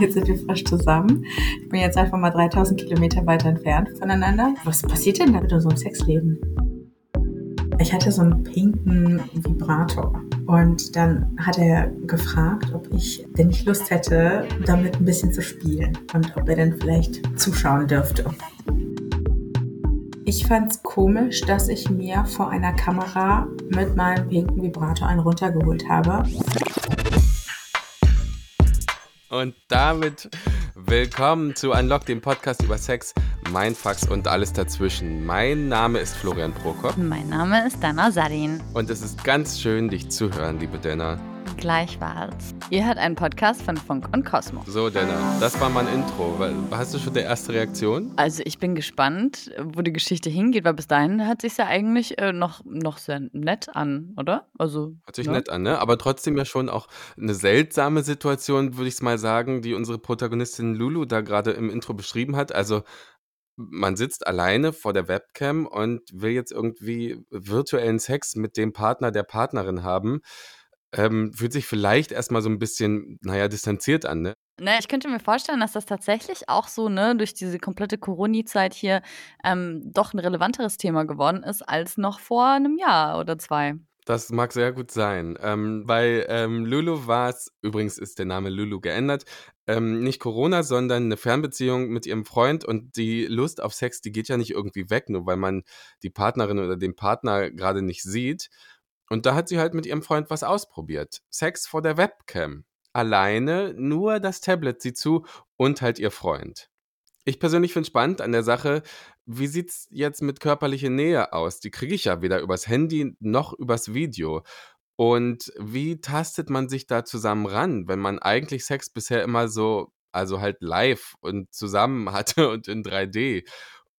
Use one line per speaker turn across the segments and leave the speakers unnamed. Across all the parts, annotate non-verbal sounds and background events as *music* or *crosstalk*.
Jetzt sind wir frisch zusammen. Ich bin jetzt einfach mal 3000 Kilometer weiter entfernt voneinander. Was passiert denn da mit unserem Sexleben? Ich hatte so einen pinken Vibrator. Und dann hat er gefragt, ob ich denn nicht Lust hätte, damit ein bisschen zu spielen und ob er denn vielleicht zuschauen dürfte. Ich fand es komisch, dass ich mir vor einer Kamera mit meinem pinken Vibrator einen runtergeholt habe.
Und damit willkommen zu Unlock, dem Podcast über Sex, Mindfucks und alles dazwischen. Mein Name ist Florian Prokop.
Mein Name ist Dana Sadin.
Und es ist ganz schön, dich zu hören, liebe Dana.
Gleichfalls. Ihr hört einen Podcast von Funk und Cosmo.
So, Dana, das war mein Intro. Hast du schon die erste Reaktion?
Also ich bin gespannt, wo die Geschichte hingeht, weil bis dahin hat sich ja eigentlich äh, noch, noch sehr nett an, oder? Also,
Hört sich ja. nett an, ne? Aber trotzdem ja schon auch eine seltsame Situation, würde ich es mal sagen, die unsere Protagonistin Lulu da gerade im Intro beschrieben hat. Also man sitzt alleine vor der Webcam und will jetzt irgendwie virtuellen Sex mit dem Partner der Partnerin haben ähm, fühlt sich vielleicht erstmal so ein bisschen, naja, distanziert an, ne?
Ne, ich könnte mir vorstellen, dass das tatsächlich auch so, ne, durch diese komplette Corona-Zeit hier ähm, doch ein relevanteres Thema geworden ist als noch vor einem Jahr oder zwei.
Das mag sehr gut sein. Ähm, bei ähm, Lulu war es, übrigens ist der Name Lulu geändert, ähm, nicht Corona, sondern eine Fernbeziehung mit ihrem Freund und die Lust auf Sex, die geht ja nicht irgendwie weg, nur weil man die Partnerin oder den Partner gerade nicht sieht. Und da hat sie halt mit ihrem Freund was ausprobiert. Sex vor der Webcam. Alleine, nur das Tablet sieht zu und halt ihr Freund. Ich persönlich finde spannend an der Sache, wie sieht's jetzt mit körperlicher Nähe aus? Die kriege ich ja weder übers Handy noch übers Video. Und wie tastet man sich da zusammen ran, wenn man eigentlich Sex bisher immer so, also halt live und zusammen *laughs* hatte und in 3D?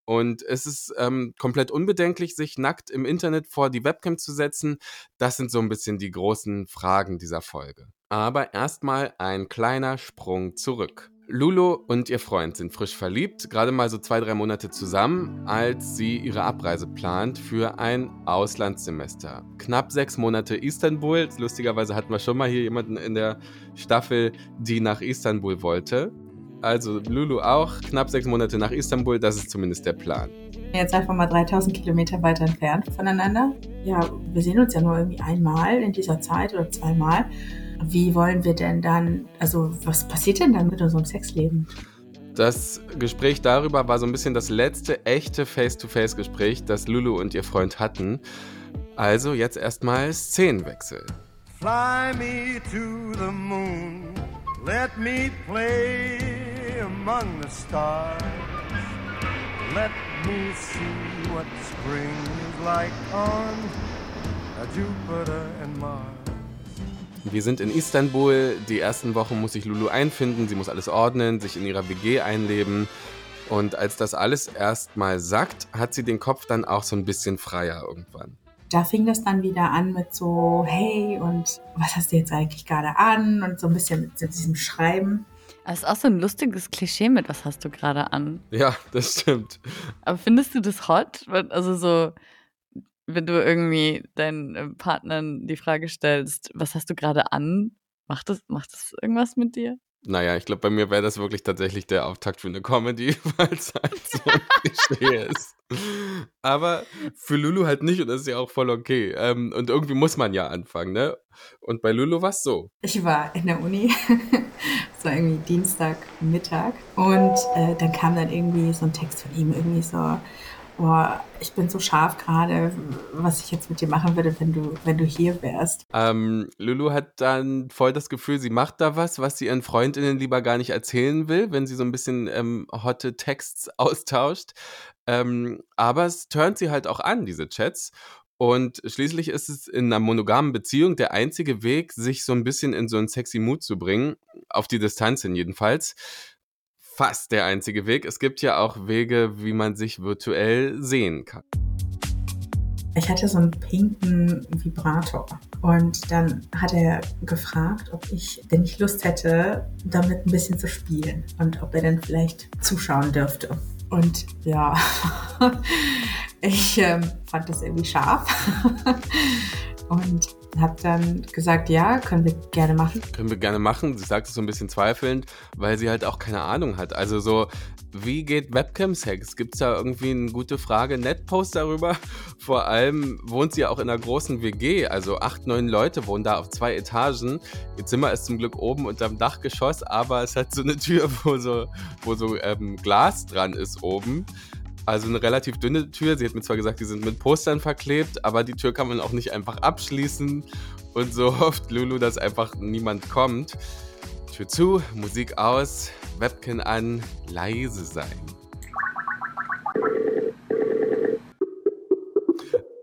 Und es ist ähm, komplett unbedenklich, sich nackt im Internet vor die Webcam zu setzen. Das sind so ein bisschen die großen Fragen dieser Folge. Aber erstmal ein kleiner Sprung zurück. Lulu und ihr Freund sind frisch verliebt, gerade mal so zwei, drei Monate zusammen, als sie ihre Abreise plant für ein Auslandssemester. Knapp sechs Monate Istanbul. Lustigerweise hatten wir schon mal hier jemanden in der Staffel, die nach Istanbul wollte. Also Lulu auch, knapp sechs Monate nach Istanbul, das ist zumindest der Plan.
Jetzt einfach mal 3000 Kilometer weiter entfernt voneinander. Ja, wir sehen uns ja nur irgendwie einmal in dieser Zeit oder zweimal. Wie wollen wir denn dann, also was passiert denn dann mit unserem Sexleben?
Das Gespräch darüber war so ein bisschen das letzte echte Face-to-Face-Gespräch, das Lulu und ihr Freund hatten. Also jetzt erstmal Szenenwechsel. Fly me to the moon, let me play among the stars. Let me see what spring is like on Jupiter and Mars. Wir sind in Istanbul. Die ersten Wochen muss sich Lulu einfinden. Sie muss alles ordnen, sich in ihrer WG einleben. Und als das alles erstmal sackt, hat sie den Kopf dann auch so ein bisschen freier irgendwann.
Da fing das dann wieder an mit so, hey, und was hast du jetzt eigentlich gerade an? Und so ein bisschen mit diesem Schreiben.
Das ist auch so ein lustiges Klischee mit, was hast du gerade an?
Ja, das stimmt.
Aber findest du das hot? Also so, wenn du irgendwie deinen äh, Partnern die Frage stellst, was hast du gerade an? Macht das, macht das irgendwas mit dir?
Naja, ich glaube, bei mir wäre das wirklich tatsächlich der Auftakt für eine Comedy, *laughs* weil es halt so ein ist. Aber für Lulu halt nicht und das ist ja auch voll okay. Ähm, und irgendwie muss man ja anfangen, ne? Und bei Lulu war es so.
Ich war in der Uni, *laughs* war irgendwie Dienstagmittag und äh, dann kam dann irgendwie so ein Text von ihm, irgendwie so, boah, ich bin so scharf gerade, was ich jetzt mit dir machen würde, wenn du, wenn du hier wärst.
Ähm, Lulu hat dann voll das Gefühl, sie macht da was, was sie ihren Freundinnen lieber gar nicht erzählen will, wenn sie so ein bisschen ähm, hotte Texts *laughs* austauscht. Ähm, aber es turnt sie halt auch an, diese Chats. Und schließlich ist es in einer monogamen Beziehung der einzige Weg, sich so ein bisschen in so einen sexy Mut zu bringen, auf die Distanz hin jedenfalls fast der einzige Weg. Es gibt ja auch Wege, wie man sich virtuell sehen kann.
Ich hatte so einen pinken Vibrator und dann hat er gefragt, ob ich denn nicht Lust hätte, damit ein bisschen zu spielen und ob er dann vielleicht zuschauen dürfte. Und ja, *laughs* ich ähm, fand das irgendwie scharf *laughs* und Hab dann gesagt, ja, können wir gerne machen.
Können wir gerne machen. Sie sagt es so ein bisschen zweifelnd, weil sie halt auch keine Ahnung hat. Also so, wie geht Webcam-Sex? Gibt es da irgendwie eine gute Frage? Netpost darüber? *laughs* Vor allem wohnt sie ja auch in einer großen WG. Also acht, neun Leute wohnen da auf zwei Etagen. Ihr Zimmer ist zum Glück oben unterm Dachgeschoss, aber es hat so eine Tür, *laughs* wo so, wo so ähm, Glas dran ist oben. Also eine relativ dünne Tür. Sie hat mir zwar gesagt, die sind mit Postern verklebt, aber die Tür kann man auch nicht einfach abschließen. Und so *laughs* hofft Lulu, dass einfach niemand kommt. Tür zu, Musik aus, Webcam an, leise sein.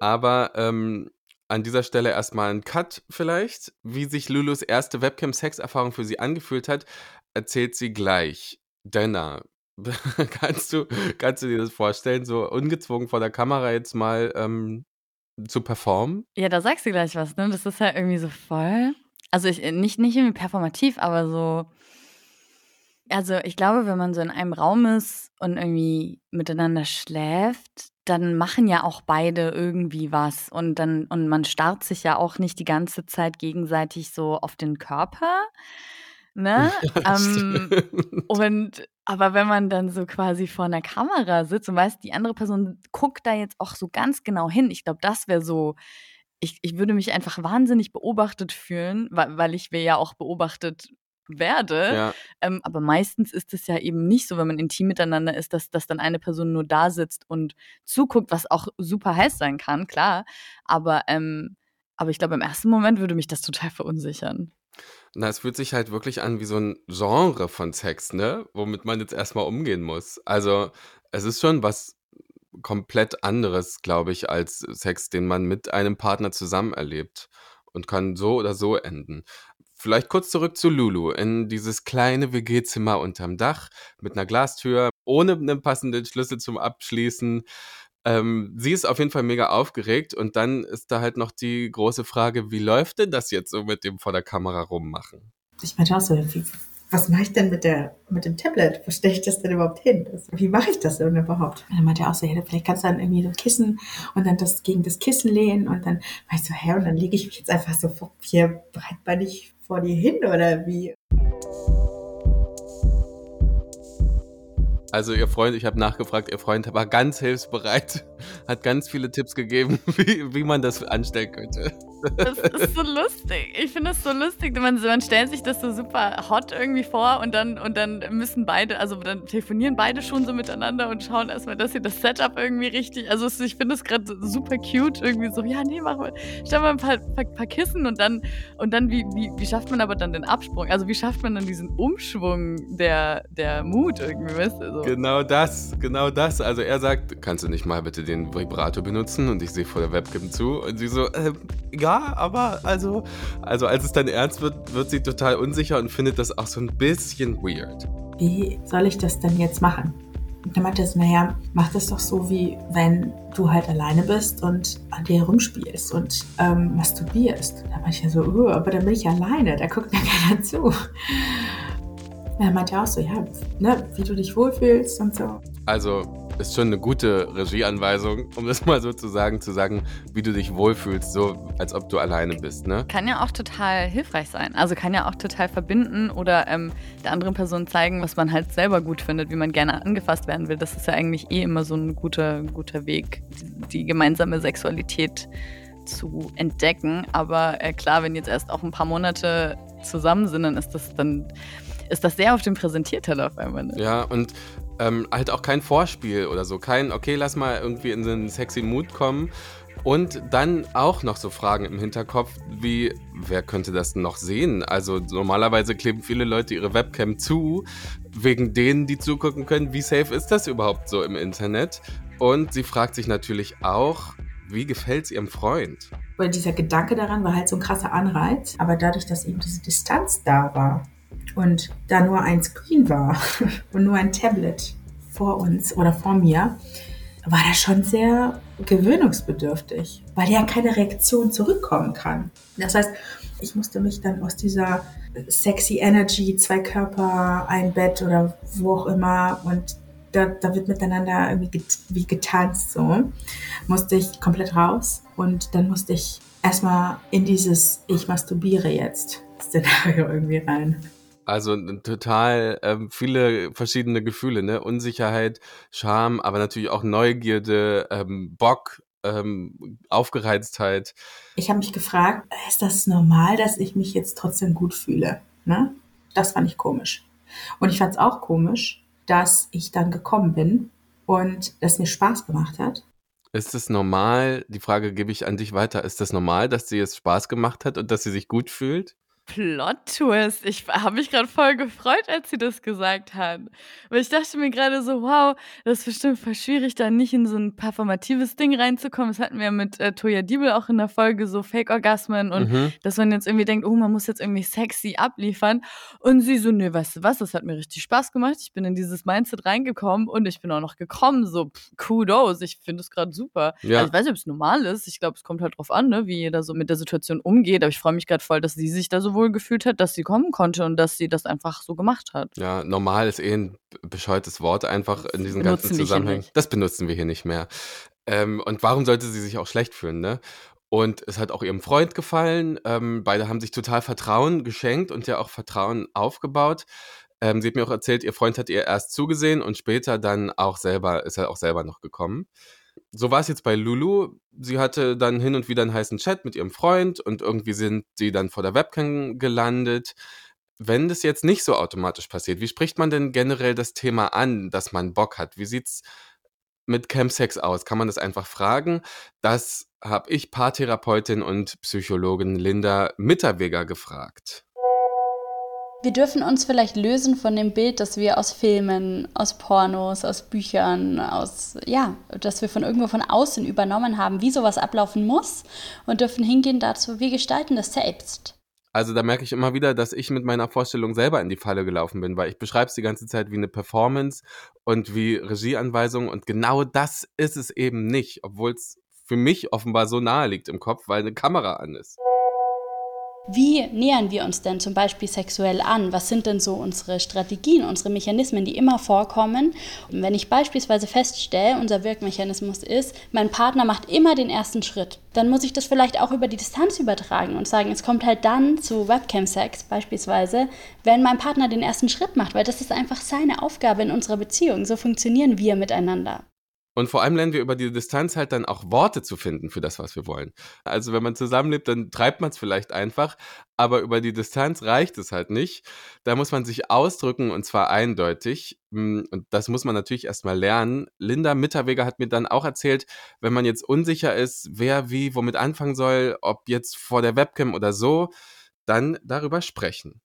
Aber ähm, an dieser Stelle erstmal ein Cut vielleicht. Wie sich Lulus erste Webcam-Sex-Erfahrung für sie angefühlt hat, erzählt sie gleich. Denner, *laughs* kannst du, kannst du dir das vorstellen, so ungezwungen vor der Kamera jetzt mal ähm, zu performen?
Ja, da sagst du gleich was, ne? Das ist ja irgendwie so voll. Also ich, nicht, nicht irgendwie performativ, aber so. Also ich glaube, wenn man so in einem Raum ist und irgendwie miteinander schläft, dann machen ja auch beide irgendwie was und dann und man starrt sich ja auch nicht die ganze Zeit gegenseitig so auf den Körper. Ne? ähm, und aber wenn man dann so quasi vor einer Kamera sitzt und weiß, die andere Person guckt da jetzt auch so ganz genau hin, ich glaube, das wäre so, ich, ich würde mich einfach wahnsinnig beobachtet fühlen, weil, weil ich ja auch beobachtet werde. Ja. Ähm, aber meistens ist es ja eben nicht so, wenn man intim miteinander ist, dass, dass dann eine Person nur da sitzt und zuguckt, was auch super heiß sein kann, klar. Aber, ähm, aber ich glaube, im ersten Moment würde mich das total verunsichern.
Na, es fühlt sich halt wirklich an wie so ein Genre von Sex, ne? Womit man jetzt erstmal umgehen muss. Also, es ist schon was komplett anderes, glaube ich, als Sex, den man mit einem Partner zusammen erlebt und kann so oder so enden. Vielleicht kurz zurück zu Lulu in dieses kleine WG-Zimmer unterm Dach mit einer Glastür, ohne einen passenden Schlüssel zum Abschließen. Ähm, sie ist auf jeden Fall mega aufgeregt und dann ist da halt noch die große Frage, wie läuft denn das jetzt so mit dem vor der Kamera rummachen?
Ich meine auch so, wie, was mache ich denn mit, der, mit dem Tablet? Wo stelle ich das denn überhaupt hin? Das, wie mache ich das denn überhaupt? Und dann meinte er auch so, ja, vielleicht kannst du dann irgendwie so Kissen und dann das gegen das Kissen lehnen und dann war ich so, hä, und dann lege ich mich jetzt einfach so hier breitbeinig vor dir hin oder wie?
Also ihr Freund, ich habe nachgefragt, ihr Freund war ganz hilfsbereit, *laughs* hat ganz viele Tipps gegeben, *laughs* wie, wie man das anstellen könnte.
Das ist so lustig. Ich finde es so lustig. Man, man stellt sich das so super hot irgendwie vor und dann, und dann müssen beide, also dann telefonieren beide schon so miteinander und schauen erstmal, dass sie das Setup irgendwie richtig. Also ich finde es gerade super cute, irgendwie so, ja, nee, mach mal, stell mal ein paar, paar, paar Kissen und dann, und dann, wie, wie, wie schafft man aber dann den Absprung? Also wie schafft man dann diesen Umschwung der, der Mut irgendwie, weißt du? So.
Genau das, genau das. Also er sagt, kannst du nicht mal bitte den Vibrator benutzen? Und ich sehe vor der Webcam zu und sie so, äh, ja, aber also, also als es dann ernst wird, wird sie total unsicher und findet das auch so ein bisschen weird.
Wie soll ich das denn jetzt machen? Und dann meinte sie, naja, mach das doch so, wie wenn du halt alleine bist und an dir herumspielst und ähm, masturbierst. Da meinte ich ja so, aber dann bin ich alleine, da guckt mir keiner zu. Er meinte auch so, ja, ne, wie du dich wohlfühlst und so.
Also ist schon eine gute Regieanweisung, um das mal so zu sagen, zu sagen, wie du dich wohlfühlst, so als ob du alleine bist, ne?
Kann ja auch total hilfreich sein. Also kann ja auch total verbinden oder ähm, der anderen Person zeigen, was man halt selber gut findet, wie man gerne angefasst werden will. Das ist ja eigentlich eh immer so ein guter, guter Weg, die, die gemeinsame Sexualität zu entdecken. Aber äh, klar, wenn jetzt erst auch ein paar Monate zusammen sind, dann ist das dann ist das sehr auf dem Präsentierteller auf einmal. Ne?
Ja, und ähm, halt auch kein Vorspiel oder so. Kein, okay, lass mal irgendwie in so einen sexy Mood kommen. Und dann auch noch so Fragen im Hinterkopf, wie, wer könnte das noch sehen? Also normalerweise kleben viele Leute ihre Webcam zu, wegen denen, die zugucken können, wie safe ist das überhaupt so im Internet? Und sie fragt sich natürlich auch, wie gefällt es ihrem Freund?
Weil dieser Gedanke daran war halt so ein krasser Anreiz, aber dadurch, dass eben diese Distanz da war, und da nur ein Screen war *laughs* und nur ein Tablet vor uns oder vor mir, war das schon sehr gewöhnungsbedürftig, weil ja keine Reaktion zurückkommen kann. Das heißt, ich musste mich dann aus dieser sexy Energy, zwei Körper, ein Bett oder wo auch immer und da, da wird miteinander irgendwie get, wie getanzt so, musste ich komplett raus und dann musste ich erstmal in dieses Ich masturbiere jetzt Szenario irgendwie rein.
Also total ähm, viele verschiedene Gefühle, ne? Unsicherheit, Scham, aber natürlich auch Neugierde, ähm, Bock, ähm, Aufgereiztheit.
Ich habe mich gefragt, ist das normal, dass ich mich jetzt trotzdem gut fühle? Ne? Das fand ich komisch. Und ich fand es auch komisch, dass ich dann gekommen bin und es mir Spaß gemacht hat.
Ist es normal, die Frage gebe ich an dich weiter, ist es normal, dass sie es Spaß gemacht hat und dass sie sich gut fühlt?
Plot-Twist. Ich habe mich gerade voll gefreut, als sie das gesagt hat. Weil ich dachte mir gerade so, wow, das ist bestimmt voll schwierig, da nicht in so ein performatives Ding reinzukommen. Das hatten wir ja mit äh, Toya Diebel auch in der Folge, so Fake-Orgasmen und mhm. dass man jetzt irgendwie denkt, oh, man muss jetzt irgendwie sexy abliefern. Und sie so, nee, weißt du was, das hat mir richtig Spaß gemacht. Ich bin in dieses Mindset reingekommen und ich bin auch noch gekommen. So, pff, kudos, ich finde es gerade super. Ja. Also ich weiß nicht, ob es normal ist. Ich glaube, es kommt halt drauf an, ne, wie jeder so mit der Situation umgeht. Aber ich freue mich gerade voll, dass sie sich da so wohl gefühlt hat, dass sie kommen konnte und dass sie das einfach so gemacht hat.
Ja, normal ist eh ein bescheuertes Wort einfach in diesen ganzen Zusammenhängen. Das benutzen wir hier nicht mehr. Ähm, und warum sollte sie sich auch schlecht fühlen, ne? Und es hat auch ihrem Freund gefallen. Ähm, beide haben sich total Vertrauen geschenkt und ja auch Vertrauen aufgebaut. Ähm, sie hat mir auch erzählt, ihr Freund hat ihr erst zugesehen und später dann auch selber, ist er auch selber noch gekommen so war es jetzt bei Lulu. Sie hatte dann hin und wieder einen heißen Chat mit ihrem Freund und irgendwie sind sie dann vor der Webcam gelandet. Wenn das jetzt nicht so automatisch passiert, wie spricht man denn generell das Thema an, dass man Bock hat? Wie sieht's mit Chemsex aus? Kann man das einfach fragen? Das habe ich Paartherapeutin und Psychologin Linda Mitterweger gefragt.
Wir dürfen uns vielleicht lösen von dem Bild, das wir aus Filmen, aus Pornos, aus Büchern, aus, ja, dass wir von irgendwo von außen übernommen haben, wie sowas ablaufen muss und dürfen hingehen dazu, wir gestalten das selbst.
Also da merke ich immer wieder, dass ich mit meiner Vorstellung selber in die Falle gelaufen bin, weil ich beschreibe es die ganze Zeit wie eine Performance und wie Regieanweisung und genau das ist es eben nicht, obwohl es für mich offenbar so nahe liegt im Kopf, weil eine Kamera an ist.
Wie nähern wir uns denn zum Beispiel sexuell an? Was sind denn so unsere Strategien, unsere Mechanismen, die immer vorkommen? Und wenn ich beispielsweise feststelle, unser Wirkmechanismus ist, mein Partner macht immer den ersten Schritt, dann muss ich das vielleicht auch über die Distanz übertragen und sagen, es kommt halt dann zu Webcam-Sex beispielsweise, wenn mein Partner den ersten Schritt macht, weil das ist einfach seine Aufgabe in unserer Beziehung. So funktionieren wir miteinander.
Und vor allem lernen wir über die Distanz halt dann auch Worte zu finden für das, was wir wollen. Also wenn man zusammenlebt, dann treibt man es vielleicht einfach, aber über die Distanz reicht es halt nicht. Da muss man sich ausdrücken und zwar eindeutig. Hm, und das muss man natürlich erstmal lernen. Linda Mitterweger hat mir dann auch erzählt, wenn man jetzt unsicher ist, wer wie womit anfangen soll, ob jetzt vor der Webcam oder so, dann darüber sprechen.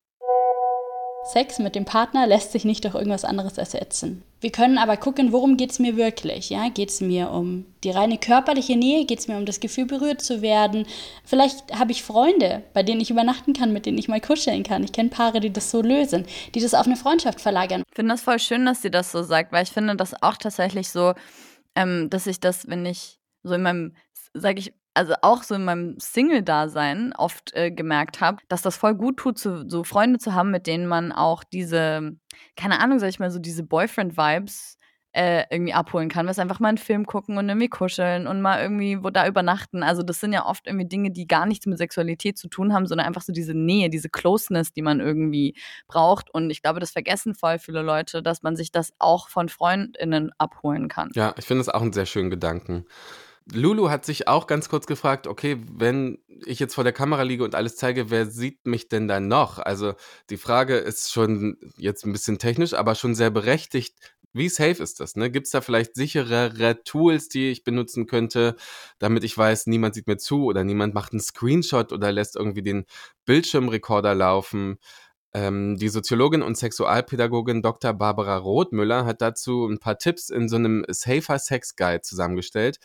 Sex mit dem Partner lässt sich nicht durch irgendwas anderes ersetzen. Wir können aber gucken, worum geht es mir wirklich. Ja? Geht es mir um die reine körperliche Nähe? Geht es mir um das Gefühl, berührt zu werden? Vielleicht habe ich Freunde, bei denen ich übernachten kann, mit denen ich mal kuscheln kann. Ich kenne Paare, die das so lösen, die das auf eine Freundschaft verlagern.
Ich finde das voll schön, dass sie das so sagt, weil ich finde das auch tatsächlich so, ähm, dass ich das, wenn ich so in meinem, sage ich, also auch so in meinem Single-Dasein oft äh, gemerkt habe, dass das voll gut tut, so, so Freunde zu haben, mit denen man auch diese, keine Ahnung, sag ich mal, so diese Boyfriend-Vibes äh, irgendwie abholen kann. Was einfach mal einen Film gucken und irgendwie kuscheln und mal irgendwie wo da übernachten. Also das sind ja oft irgendwie Dinge, die gar nichts mit Sexualität zu tun haben, sondern einfach so diese Nähe, diese Closeness, die man irgendwie braucht. Und ich glaube, das vergessen voll viele Leute, dass man sich das auch von FreundInnen abholen kann.
Ja, ich finde es auch einen sehr schönen Gedanken. Lulu hat sich auch ganz kurz gefragt, okay, wenn ich jetzt vor der Kamera liege und alles zeige, wer sieht mich denn dann noch? Also die Frage ist schon jetzt ein bisschen technisch, aber schon sehr berechtigt. Wie safe ist das? Ne? Gibt es da vielleicht sicherere Tools, die ich benutzen könnte, damit ich weiß, niemand sieht mir zu oder niemand macht einen Screenshot oder lässt irgendwie den Bildschirmrekorder laufen? Ähm, die Soziologin und Sexualpädagogin Dr. Barbara Rothmüller hat dazu ein paar Tipps in so einem Safer Sex Guide zusammengestellt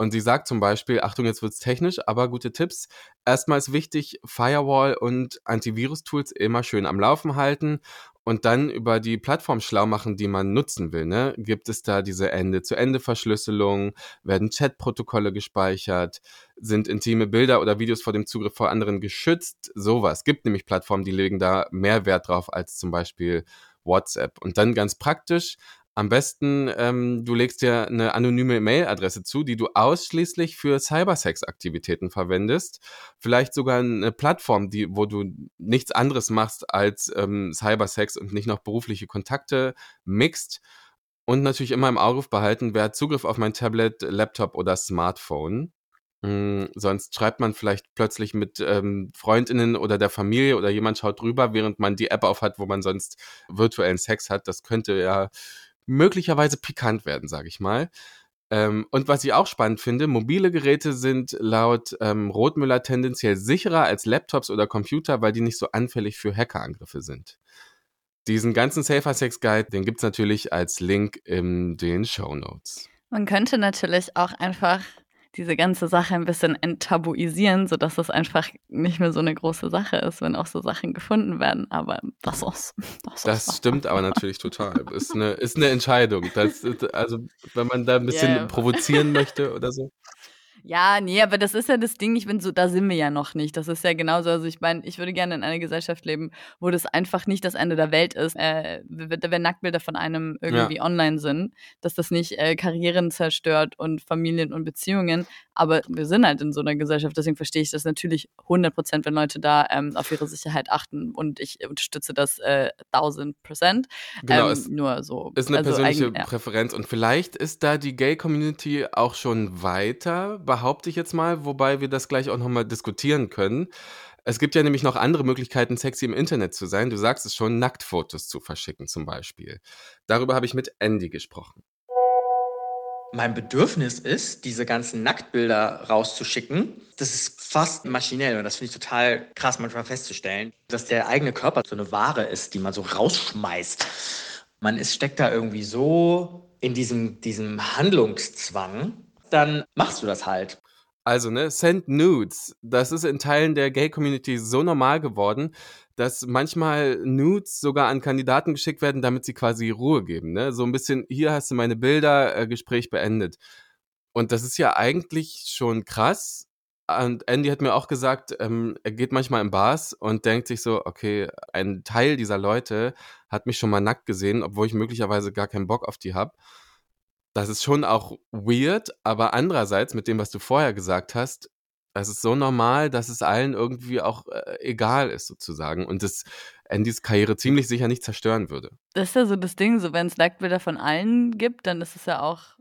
und sie sagt zum Beispiel, Achtung, jetzt wird's technisch, aber gute Tipps. Erstmal ist wichtig, Firewall und Antivirus-Tools immer schön am Laufen halten und dann über die Plattform schlau machen, die man nutzen will. Ne? Gibt es da diese Ende-zu-Ende-Verschlüsselung? Werden Chatprotokolle gespeichert? Sind intime Bilder oder Videos vor dem Zugriff vor anderen geschützt? Sowas. Gibt nämlich Plattformen, die legen da mehr Wert drauf als zum Beispiel WhatsApp. Und dann ganz praktisch, Am besten, ähm, du legst dir eine anonyme Mailadresse zu, die du ausschließlich für Cybersex-Aktivitäten verwendest. Vielleicht sogar eine Plattform, die, wo du nichts anderes machst als ähm, Cybersex und nicht noch berufliche Kontakte mixt. Und natürlich immer im Auge behalten, wer hat Zugriff auf mein Tablet, Laptop oder Smartphone. Hm, sonst schreibt man vielleicht plötzlich mit ähm, Freundinnen oder der Familie oder jemand schaut drüber, während man die App aufhat, wo man sonst virtuellen Sex hat. Das könnte ja möglicherweise pikant werden, sage ich mal. Ähm, und was ich auch spannend finde, mobile Geräte sind laut ähm, Rothmüller tendenziell sicherer als Laptops oder Computer, weil die nicht so anfällig für Hackerangriffe sind. Diesen ganzen Safer Sex Guide, den gibt es natürlich als Link in den Show Notes.
Man könnte natürlich auch einfach diese ganze Sache ein bisschen enttabuisieren, sodass es einfach nicht mehr so eine große Sache ist, wenn auch so Sachen gefunden werden. Aber das ist.
Das, das stimmt aber natürlich total. Ist eine, ist eine Entscheidung. Das, also, wenn man da ein bisschen yeah. provozieren möchte oder so.
Ja, nee, aber das ist ja das Ding, ich bin so, da sind wir ja noch nicht. Das ist ja genauso. Also ich meine, ich würde gerne in einer Gesellschaft leben, wo das einfach nicht das Ende der Welt ist, äh, wenn Nacktbilder von einem irgendwie ja. online sind, dass das nicht äh, Karrieren zerstört und Familien und Beziehungen. Aber wir sind halt in so einer Gesellschaft, deswegen verstehe ich das natürlich 100 Prozent, wenn Leute da ähm, auf ihre Sicherheit achten und ich unterstütze das äh, 1000 Prozent.
Genau, ähm, ist, nur so. Ist eine also persönliche eigen, ja. Präferenz und vielleicht ist da die Gay-Community auch schon weiter behaupte ich jetzt mal, wobei wir das gleich auch nochmal diskutieren können. Es gibt ja nämlich noch andere Möglichkeiten, sexy im Internet zu sein. Du sagst es schon, Nacktfotos zu verschicken zum Beispiel. Darüber habe ich mit Andy gesprochen.
Mein Bedürfnis ist, diese ganzen Nacktbilder rauszuschicken. Das ist fast maschinell und das finde ich total krass manchmal festzustellen, dass der eigene Körper so eine Ware ist, die man so rausschmeißt. Man ist, steckt da irgendwie so in diesem, diesem Handlungszwang, dann machst du das halt.
Also, ne, Send Nudes, das ist in Teilen der Gay-Community so normal geworden, dass manchmal Nudes sogar an Kandidaten geschickt werden, damit sie quasi Ruhe geben, ne? So ein bisschen, hier hast du meine Bilder, äh, Gespräch beendet. Und das ist ja eigentlich schon krass. Und Andy hat mir auch gesagt, ähm, er geht manchmal in Bars und denkt sich so, okay, ein Teil dieser Leute hat mich schon mal nackt gesehen, obwohl ich möglicherweise gar keinen Bock auf die habe das ist schon auch weird, aber andererseits mit dem, was du vorher gesagt hast, es ist so normal, dass es allen irgendwie auch äh, egal ist, sozusagen. Und das Andys Karriere ziemlich sicher nicht zerstören würde.
Das ist ja so das Ding, so wenn es Nacktbilder von allen gibt, dann ist es ja auch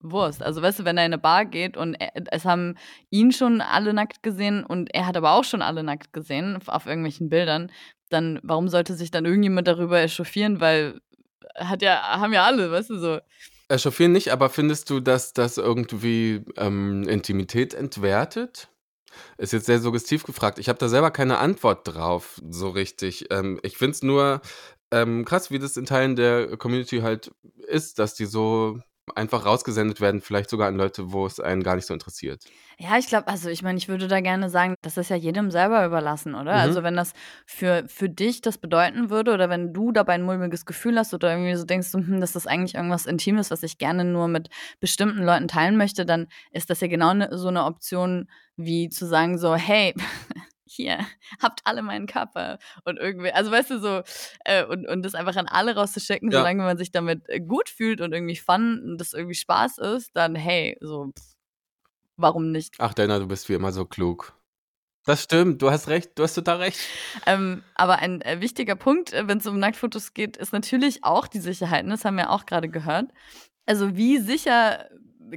Wurst. Also weißt du, wenn er in eine Bar geht und er, es haben ihn schon alle nackt gesehen und er hat aber auch schon alle nackt gesehen auf irgendwelchen Bildern, dann warum sollte sich dann irgendjemand darüber echauffieren, weil hat ja, haben ja alle, weißt du, so.
Echauffieren nicht, aber findest du, dass das irgendwie ähm, Intimität entwertet? Ist jetzt sehr suggestiv gefragt. Ich habe da selber keine Antwort drauf, so richtig. Ähm, ich finde es nur ähm, krass, wie das in Teilen der Community halt ist, dass die so einfach rausgesendet werden, vielleicht sogar an Leute, wo es einen gar nicht so interessiert.
Ja, ich glaube, also ich meine, ich würde da gerne sagen, das ist ja jedem selber überlassen, oder? Mhm. Also wenn das für, für dich das bedeuten würde oder wenn du dabei ein mulmiges Gefühl hast oder irgendwie so denkst, hm, dass das eigentlich irgendwas Intimes, was ich gerne nur mit bestimmten Leuten teilen möchte, dann ist das ja genau ne, so eine Option, wie zu sagen so, hey, *laughs* hier, *laughs* habt alle meinen Körper. Und irgendwie, also weißt du, so, äh, und, und das einfach an alle rauszuschicken, ja. solange man sich damit äh, gut fühlt und irgendwie fun und das irgendwie Spaß ist, dann hey, so, pff, warum nicht?
Ach, Dana, du bist wie immer so klug. Das stimmt, du hast recht, du hast total recht.
Ähm, aber ein äh, wichtiger Punkt, äh, wenn es um Nacktfotos geht, ist natürlich auch die Sicherheit. Ne? Das haben wir auch gerade gehört. Also wie sicher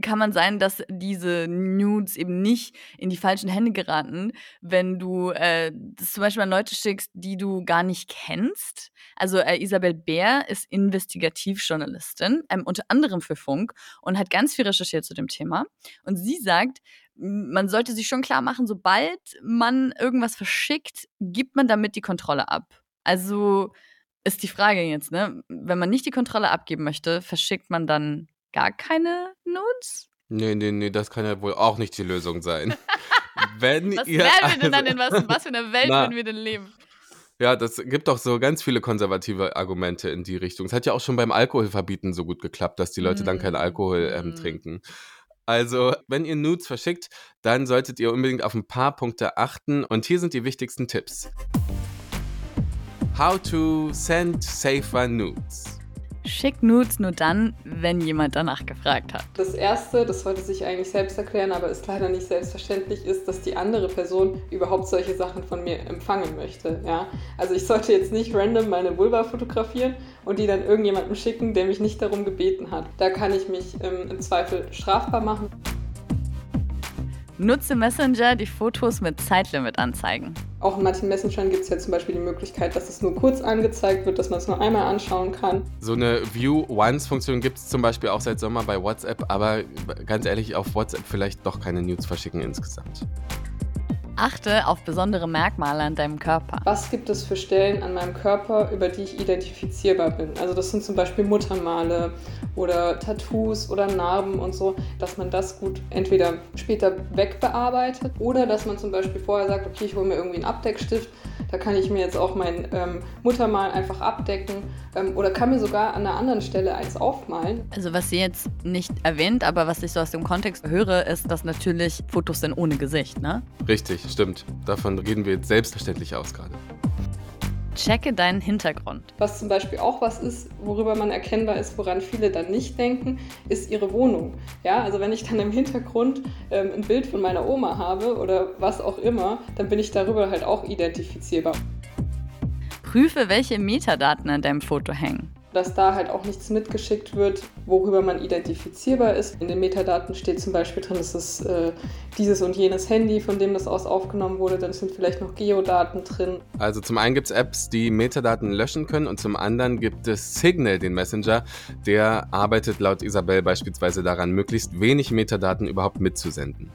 kann man sein, dass diese Nudes eben nicht in die falschen Hände geraten, wenn du äh, das zum Beispiel an Leute schickst, die du gar nicht kennst. Also äh, Isabel Bär ist Investigativjournalistin, ähm, unter anderem für Funk und hat ganz viel recherchiert zu dem Thema. Und sie sagt, man sollte sich schon klar machen, sobald man irgendwas verschickt, gibt man damit die Kontrolle ab. Also ist die Frage jetzt, ne? Wenn man nicht die Kontrolle abgeben möchte, verschickt man dann gar keine Nudes?
Nee, nee, nee, das kann ja wohl auch nicht die Lösung sein. *laughs*
Wenn was ihr, wären wir denn dann in was, was für einer Welt *laughs* na, würden wir denn leben?
Ja, das gibt doch so ganz viele konservative Argumente in die Richtung. Es hat ja auch schon beim Alkoholverbieten so gut geklappt, dass die Leute mm. dann keinen Alkohol ähm, mm. trinken. Also, wenn ihr Nudes verschickt, dann solltet ihr unbedingt auf ein paar Punkte achten. Und hier sind die wichtigsten Tipps. How to send safer nudes.
Schick Nudes nur dann, wenn jemand danach gefragt hat.
Das erste, das sollte sich eigentlich selbst erklären, aber ist leider nicht selbstverständlich, ist, dass die andere Person überhaupt solche Sachen von mir empfangen möchte. Ja? Also ich sollte jetzt nicht random meine Vulva fotografieren und die dann irgendjemandem schicken, der mich nicht darum gebeten hat. Da kann ich mich ähm, im Zweifel strafbar machen.
Nutze Messenger, die Fotos mit Zeitlimit anzeigen.
Auch in manchen Messengern gibt es ja zum Beispiel die Möglichkeit, dass es nur kurz angezeigt wird, dass man es nur einmal anschauen kann.
So eine View-Once-Funktion gibt es zum Beispiel auch seit Sommer bei WhatsApp, aber ganz ehrlich, auf WhatsApp vielleicht doch keine Nudes verschicken insgesamt.
Achte auf besondere Merkmale an deinem Körper.
Was gibt es für Stellen an meinem Körper, über die ich identifizierbar bin? Also das sind zum Beispiel Muttermale oder Tattoos oder Narben und so, dass man das gut entweder später wegbearbeitet oder dass man zum Beispiel vorher sagt, okay, ich hole mir irgendwie einen Abdeckstift da kann ich mir jetzt auch mein ähm, Muttermal einfach abdecken ähm, oder kann mir sogar an einer anderen Stelle eins aufmalen.
Also was sie jetzt nicht erwähnt, aber was ich so aus dem Kontext höre, ist, dass natürlich Fotos sind ohne Gesicht, ne?
Richtig, stimmt. Davon reden wir jetzt selbstverständlich aus gerade.
Checke deinen Hintergrund.
Was zum Beispiel auch was ist, worüber man erkennbar ist, woran viele dann nicht denken, ist ihre Wohnung. Ja, also wenn ich dann im Hintergrund ähm, ein Bild von meiner Oma habe oder was auch immer, dann bin ich darüber halt auch identifizierbar.
Prüfe, welche Metadaten an deinem Foto hängen
dass da halt auch nichts mitgeschickt wird, worüber man identifizierbar ist. In den Metadaten steht zum Beispiel drin, es ist äh, dieses und jenes Handy, von dem das aus aufgenommen wurde. Dann sind vielleicht noch Geodaten drin.
Also zum einen gibt es Apps, die Metadaten löschen können und zum anderen gibt es Signal, den Messenger, der arbeitet laut Isabel beispielsweise daran, möglichst wenig Metadaten überhaupt mitzusenden.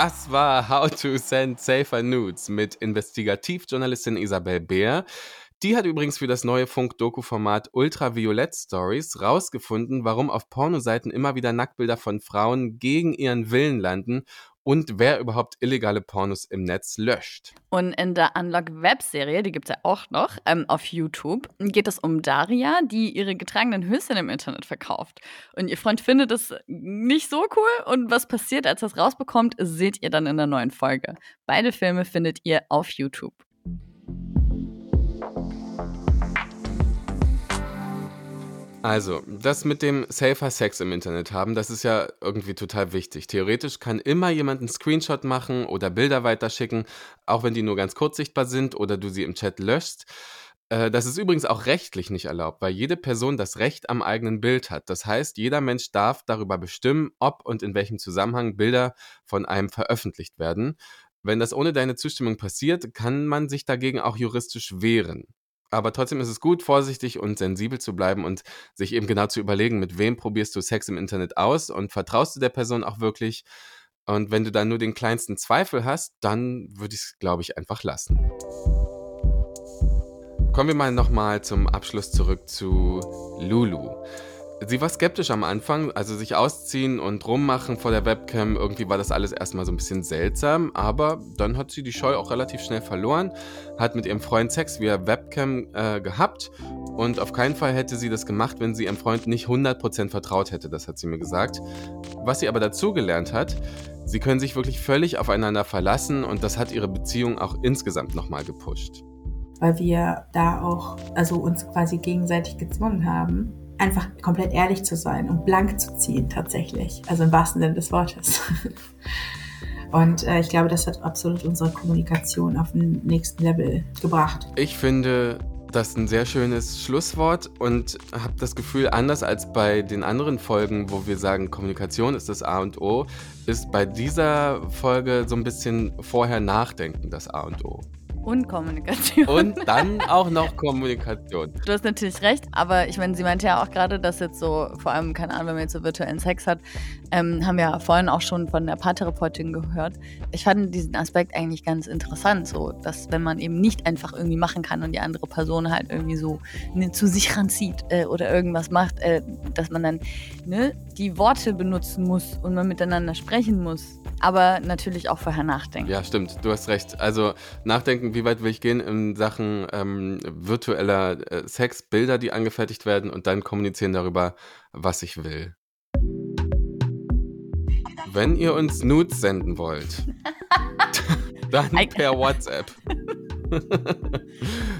Das war How to Send Safer Nudes mit Investigativjournalistin Isabel Beer. Die hat übrigens für das neue Funk-Doku-Format Ultraviolett Stories rausgefunden, warum auf Pornoseiten immer wieder Nacktbilder von Frauen gegen ihren Willen landen und wer überhaupt illegale Pornos im Netz löscht.
Und in der Unlock-Webserie, die gibt es ja auch noch ähm, auf YouTube, geht es um Daria, die ihre getragenen Höschen im Internet verkauft. Und ihr Freund findet es nicht so cool. Und was passiert, als er es rausbekommt, seht ihr dann in der neuen Folge. Beide Filme findet ihr auf YouTube.
Also, das mit dem Safer Sex im Internet haben, das ist ja irgendwie total wichtig. Theoretisch kann immer jemand einen Screenshot machen oder Bilder weiterschicken, auch wenn die nur ganz kurz sichtbar sind oder du sie im Chat löschst. Äh, das ist übrigens auch rechtlich nicht erlaubt, weil jede Person das Recht am eigenen Bild hat. Das heißt, jeder Mensch darf darüber bestimmen, ob und in welchem Zusammenhang Bilder von einem veröffentlicht werden. Wenn das ohne deine Zustimmung passiert, kann man sich dagegen auch juristisch wehren. Aber trotzdem ist es gut, vorsichtig und sensibel zu bleiben und sich eben genau zu überlegen, mit wem probierst du Sex im Internet aus und vertraust du der Person auch wirklich. Und wenn du dann nur den kleinsten Zweifel hast, dann würde ich es, glaube ich, einfach lassen. Kommen wir mal nochmal zum Abschluss zurück zu Lulu. Sie war skeptisch am Anfang, also sich ausziehen und rummachen vor der Webcam. Irgendwie war das alles erstmal so ein bisschen seltsam, aber dann hat sie die Scheu auch relativ schnell verloren, hat mit ihrem Freund Sex via Webcam äh, gehabt und auf keinen Fall hätte sie das gemacht, wenn sie ihrem Freund nicht 100% vertraut hätte, das hat sie mir gesagt. Was sie aber dazugelernt hat, sie können sich wirklich völlig aufeinander verlassen und das hat ihre Beziehung auch insgesamt nochmal gepusht.
Weil wir da auch, also uns quasi gegenseitig gezwungen haben, einfach komplett ehrlich zu sein und blank zu ziehen tatsächlich. Also im wahrsten Sinne des Wortes. *laughs* Und äh, ich glaube, das hat absolut unsere Kommunikation auf den nächsten Level gebracht.
Ich finde das ein sehr schönes Schlusswort und habe das Gefühl, anders als bei den anderen Folgen, wo wir sagen, Kommunikation ist das A und O, ist bei dieser Folge so ein bisschen vorher Nachdenken das A und O.
Und Kommunikation.
Und *laughs* dann auch noch Kommunikation.
Du hast natürlich recht, aber ich meine, sie meinte ja auch gerade, dass jetzt so, vor allem, keine Ahnung, wenn man jetzt so virtuellen Sex hat, ähm, haben wir ja vorhin auch schon von der Paartherapeutin gehört. Ich fand diesen Aspekt eigentlich ganz interessant, so, dass wenn man eben nicht einfach irgendwie machen kann und die andere Person halt irgendwie so ne, zu sich ranzieht äh, oder irgendwas macht, äh, dass man dann ne, die Worte benutzen muss und man miteinander sprechen muss aber natürlich auch vorher nachdenken.
Ja, stimmt, du hast recht. Also nachdenken, wie weit will ich gehen in Sachen ähm, virtueller äh, Sex, Bilder, die angefertigt werden und dann kommunizieren darüber, was ich will. Wenn ihr uns Nudes senden wollt, *laughs* dann per WhatsApp.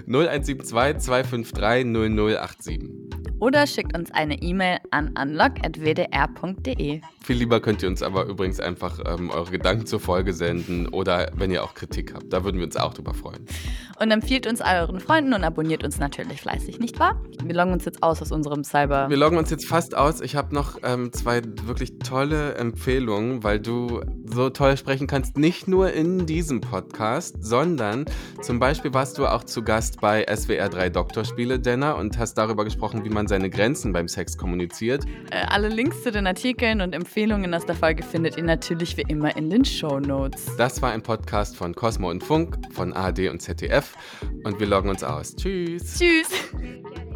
0172 253 0087.
Oder schickt uns eine E-Mail an unlock.wdr.de.
Viel lieber könnt ihr uns aber übrigens einfach ähm, eure Gedanken zur Folge senden oder wenn ihr auch Kritik habt. Da würden wir uns auch drüber freuen.
Und empfiehlt uns euren Freunden und abonniert uns natürlich fleißig, nicht wahr? Wir loggen uns jetzt aus aus unserem Cyber.
Wir loggen uns jetzt fast aus. Ich habe noch ähm, zwei wirklich tolle Empfehlungen, weil du so toll sprechen kannst. Nicht nur in diesem Podcast, sondern zum Beispiel warst du auch zu Gast bei SWR 3 Doktorspiele, Denner, und hast darüber gesprochen, wie man seine Grenzen beim Sex kommuniziert.
Äh, alle Links zu den Artikeln und Empfehlungen aus der Folge findet ihr natürlich wie immer in den Show Notes.
Das war ein Podcast von Cosmo und Funk, von ARD und ZDF. Und wir loggen uns aus. Tschüss.
Tschüss. *laughs*